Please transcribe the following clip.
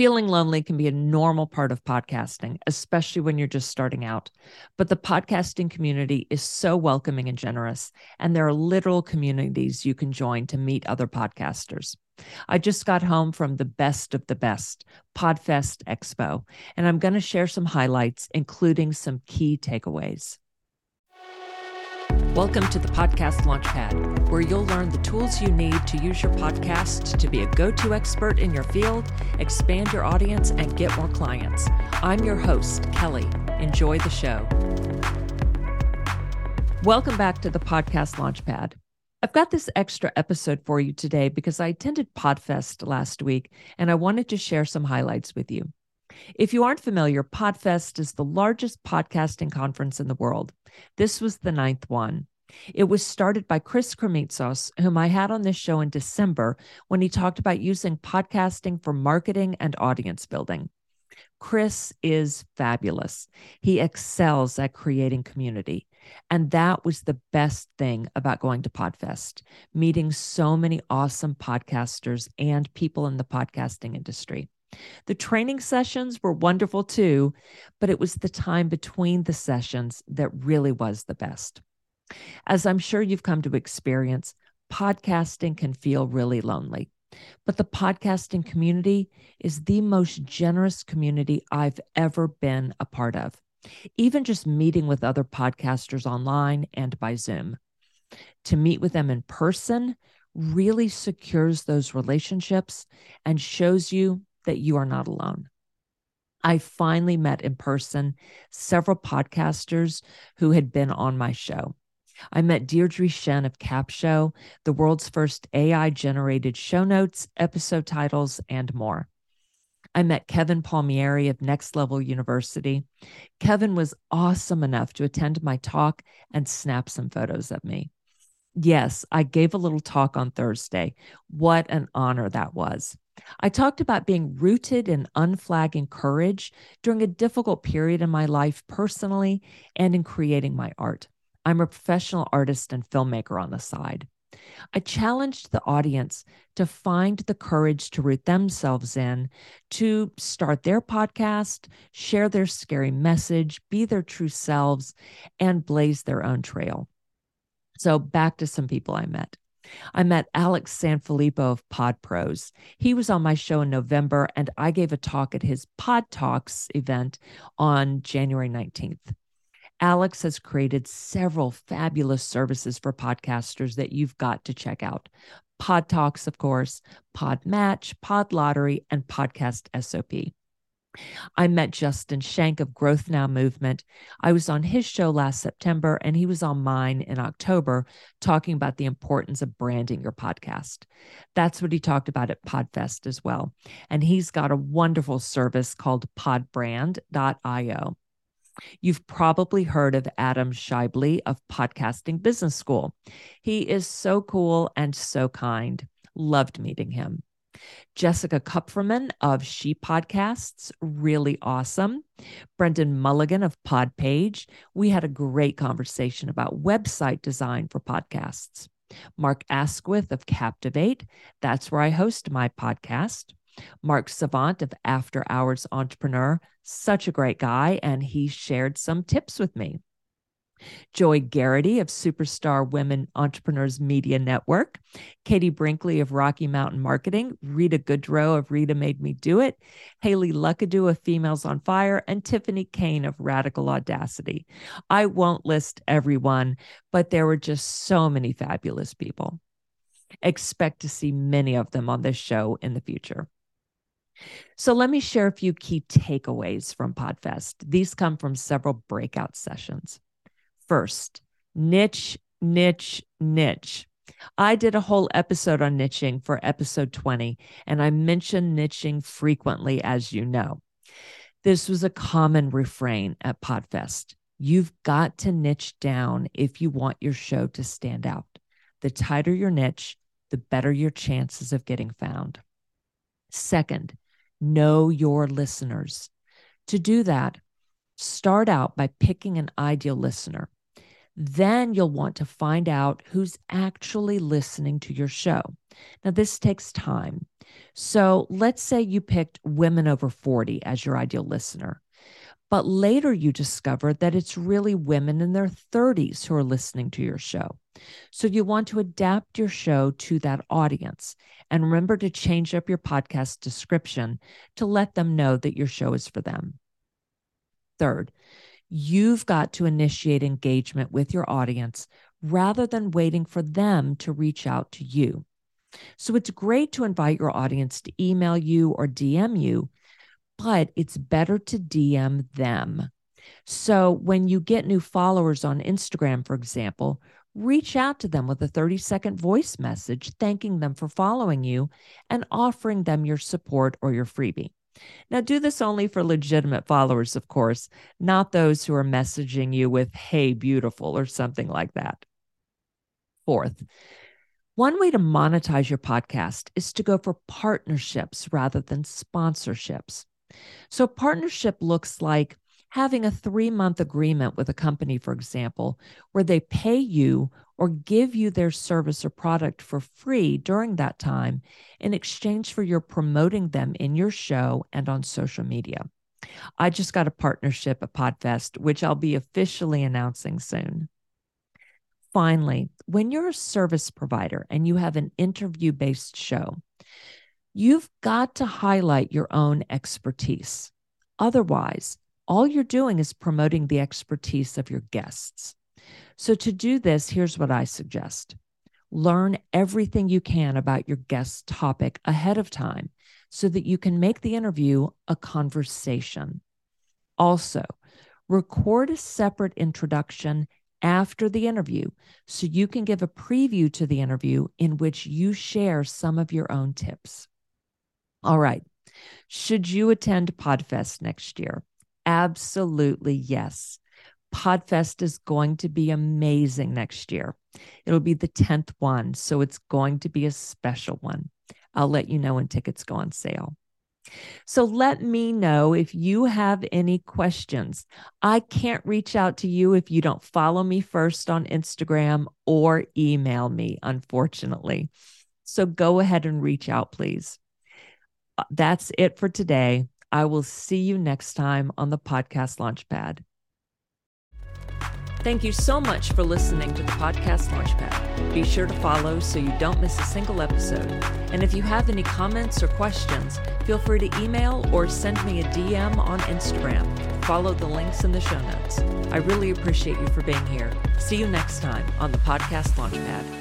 Feeling lonely can be a normal part of podcasting, especially when you're just starting out. But the podcasting community is so welcoming and generous, and there are literal communities you can join to meet other podcasters. I just got home from the best of the best, Podfest Expo, and I'm going to share some highlights, including some key takeaways. Welcome to the Podcast Launchpad, where you'll learn the tools you need to use your podcast to be a go to expert in your field, expand your audience, and get more clients. I'm your host, Kelly. Enjoy the show. Welcome back to the Podcast Launchpad. I've got this extra episode for you today because I attended Podfest last week and I wanted to share some highlights with you. If you aren't familiar, Podfest is the largest podcasting conference in the world. This was the ninth one. It was started by Chris Krimitsos, whom I had on this show in December when he talked about using podcasting for marketing and audience building. Chris is fabulous. He excels at creating community. And that was the best thing about going to Podfest, meeting so many awesome podcasters and people in the podcasting industry. The training sessions were wonderful too, but it was the time between the sessions that really was the best. As I'm sure you've come to experience, podcasting can feel really lonely. But the podcasting community is the most generous community I've ever been a part of, even just meeting with other podcasters online and by Zoom. To meet with them in person really secures those relationships and shows you that you are not alone. I finally met in person several podcasters who had been on my show. I met Deirdre Shen of Capsho, the world's first AI generated show notes, episode titles, and more. I met Kevin Palmieri of Next Level University. Kevin was awesome enough to attend my talk and snap some photos of me. Yes, I gave a little talk on Thursday. What an honor that was. I talked about being rooted in unflagging courage during a difficult period in my life personally and in creating my art. I'm a professional artist and filmmaker on the side. I challenged the audience to find the courage to root themselves in, to start their podcast, share their scary message, be their true selves, and blaze their own trail. So, back to some people I met. I met Alex Sanfilippo of Pod Pros. He was on my show in November, and I gave a talk at his Pod Talks event on January 19th. Alex has created several fabulous services for podcasters that you've got to check out. Pod Talks, of course, Pod Match, Pod Lottery, and Podcast SOP. I met Justin Schenk of Growth Now Movement. I was on his show last September and he was on mine in October talking about the importance of branding your podcast. That's what he talked about at Podfest as well. And he's got a wonderful service called podbrand.io. You've probably heard of Adam Schaeuble of Podcasting Business School. He is so cool and so kind. Loved meeting him. Jessica Kupferman of She Podcasts, really awesome. Brendan Mulligan of Podpage. We had a great conversation about website design for podcasts. Mark Asquith of Captivate. That's where I host my podcast. Mark Savant of After Hours Entrepreneur, such a great guy, and he shared some tips with me. Joy Garrity of Superstar Women Entrepreneurs Media Network, Katie Brinkley of Rocky Mountain Marketing, Rita Goodroe of Rita Made Me Do It, Haley Luckadoo of Females on Fire, and Tiffany Kane of Radical Audacity. I won't list everyone, but there were just so many fabulous people. Expect to see many of them on this show in the future. So, let me share a few key takeaways from PodFest. These come from several breakout sessions. First, niche, niche, niche. I did a whole episode on niching for episode 20, and I mentioned niching frequently, as you know. This was a common refrain at Podfest. You've got to niche down if you want your show to stand out. The tighter your niche, the better your chances of getting found. Second, know your listeners. To do that, start out by picking an ideal listener. Then you'll want to find out who's actually listening to your show. Now, this takes time. So let's say you picked women over 40 as your ideal listener. But later you discover that it's really women in their 30s who are listening to your show. So you want to adapt your show to that audience. And remember to change up your podcast description to let them know that your show is for them. Third, you've got to initiate engagement with your audience rather than waiting for them to reach out to you. So it's great to invite your audience to email you or DM you, but it's better to DM them. So when you get new followers on Instagram, for example, reach out to them with a 30 second voice message thanking them for following you and offering them your support or your freebie. Now, do this only for legitimate followers, of course, not those who are messaging you with, hey, beautiful, or something like that. Fourth, one way to monetize your podcast is to go for partnerships rather than sponsorships. So, partnership looks like having a three month agreement with a company, for example, where they pay you or give you their service or product for free during that time in exchange for your promoting them in your show and on social media. I just got a partnership at PodFest, which I'll be officially announcing soon. Finally, when you're a service provider and you have an interview based show, you've got to highlight your own expertise. Otherwise, all you're doing is promoting the expertise of your guests. So, to do this, here's what I suggest learn everything you can about your guest's topic ahead of time so that you can make the interview a conversation. Also, record a separate introduction after the interview so you can give a preview to the interview in which you share some of your own tips. All right. Should you attend PodFest next year? Absolutely yes. Podfest is going to be amazing next year. It'll be the 10th one, so it's going to be a special one. I'll let you know when tickets go on sale. So let me know if you have any questions. I can't reach out to you if you don't follow me first on Instagram or email me, unfortunately. So go ahead and reach out, please. Uh, that's it for today. I will see you next time on the podcast Launchpad. Thank you so much for listening to the podcast Launchpad. Be sure to follow so you don't miss a single episode. And if you have any comments or questions, feel free to email or send me a DM on Instagram. Follow the links in the show notes. I really appreciate you for being here. See you next time on the podcast Launchpad.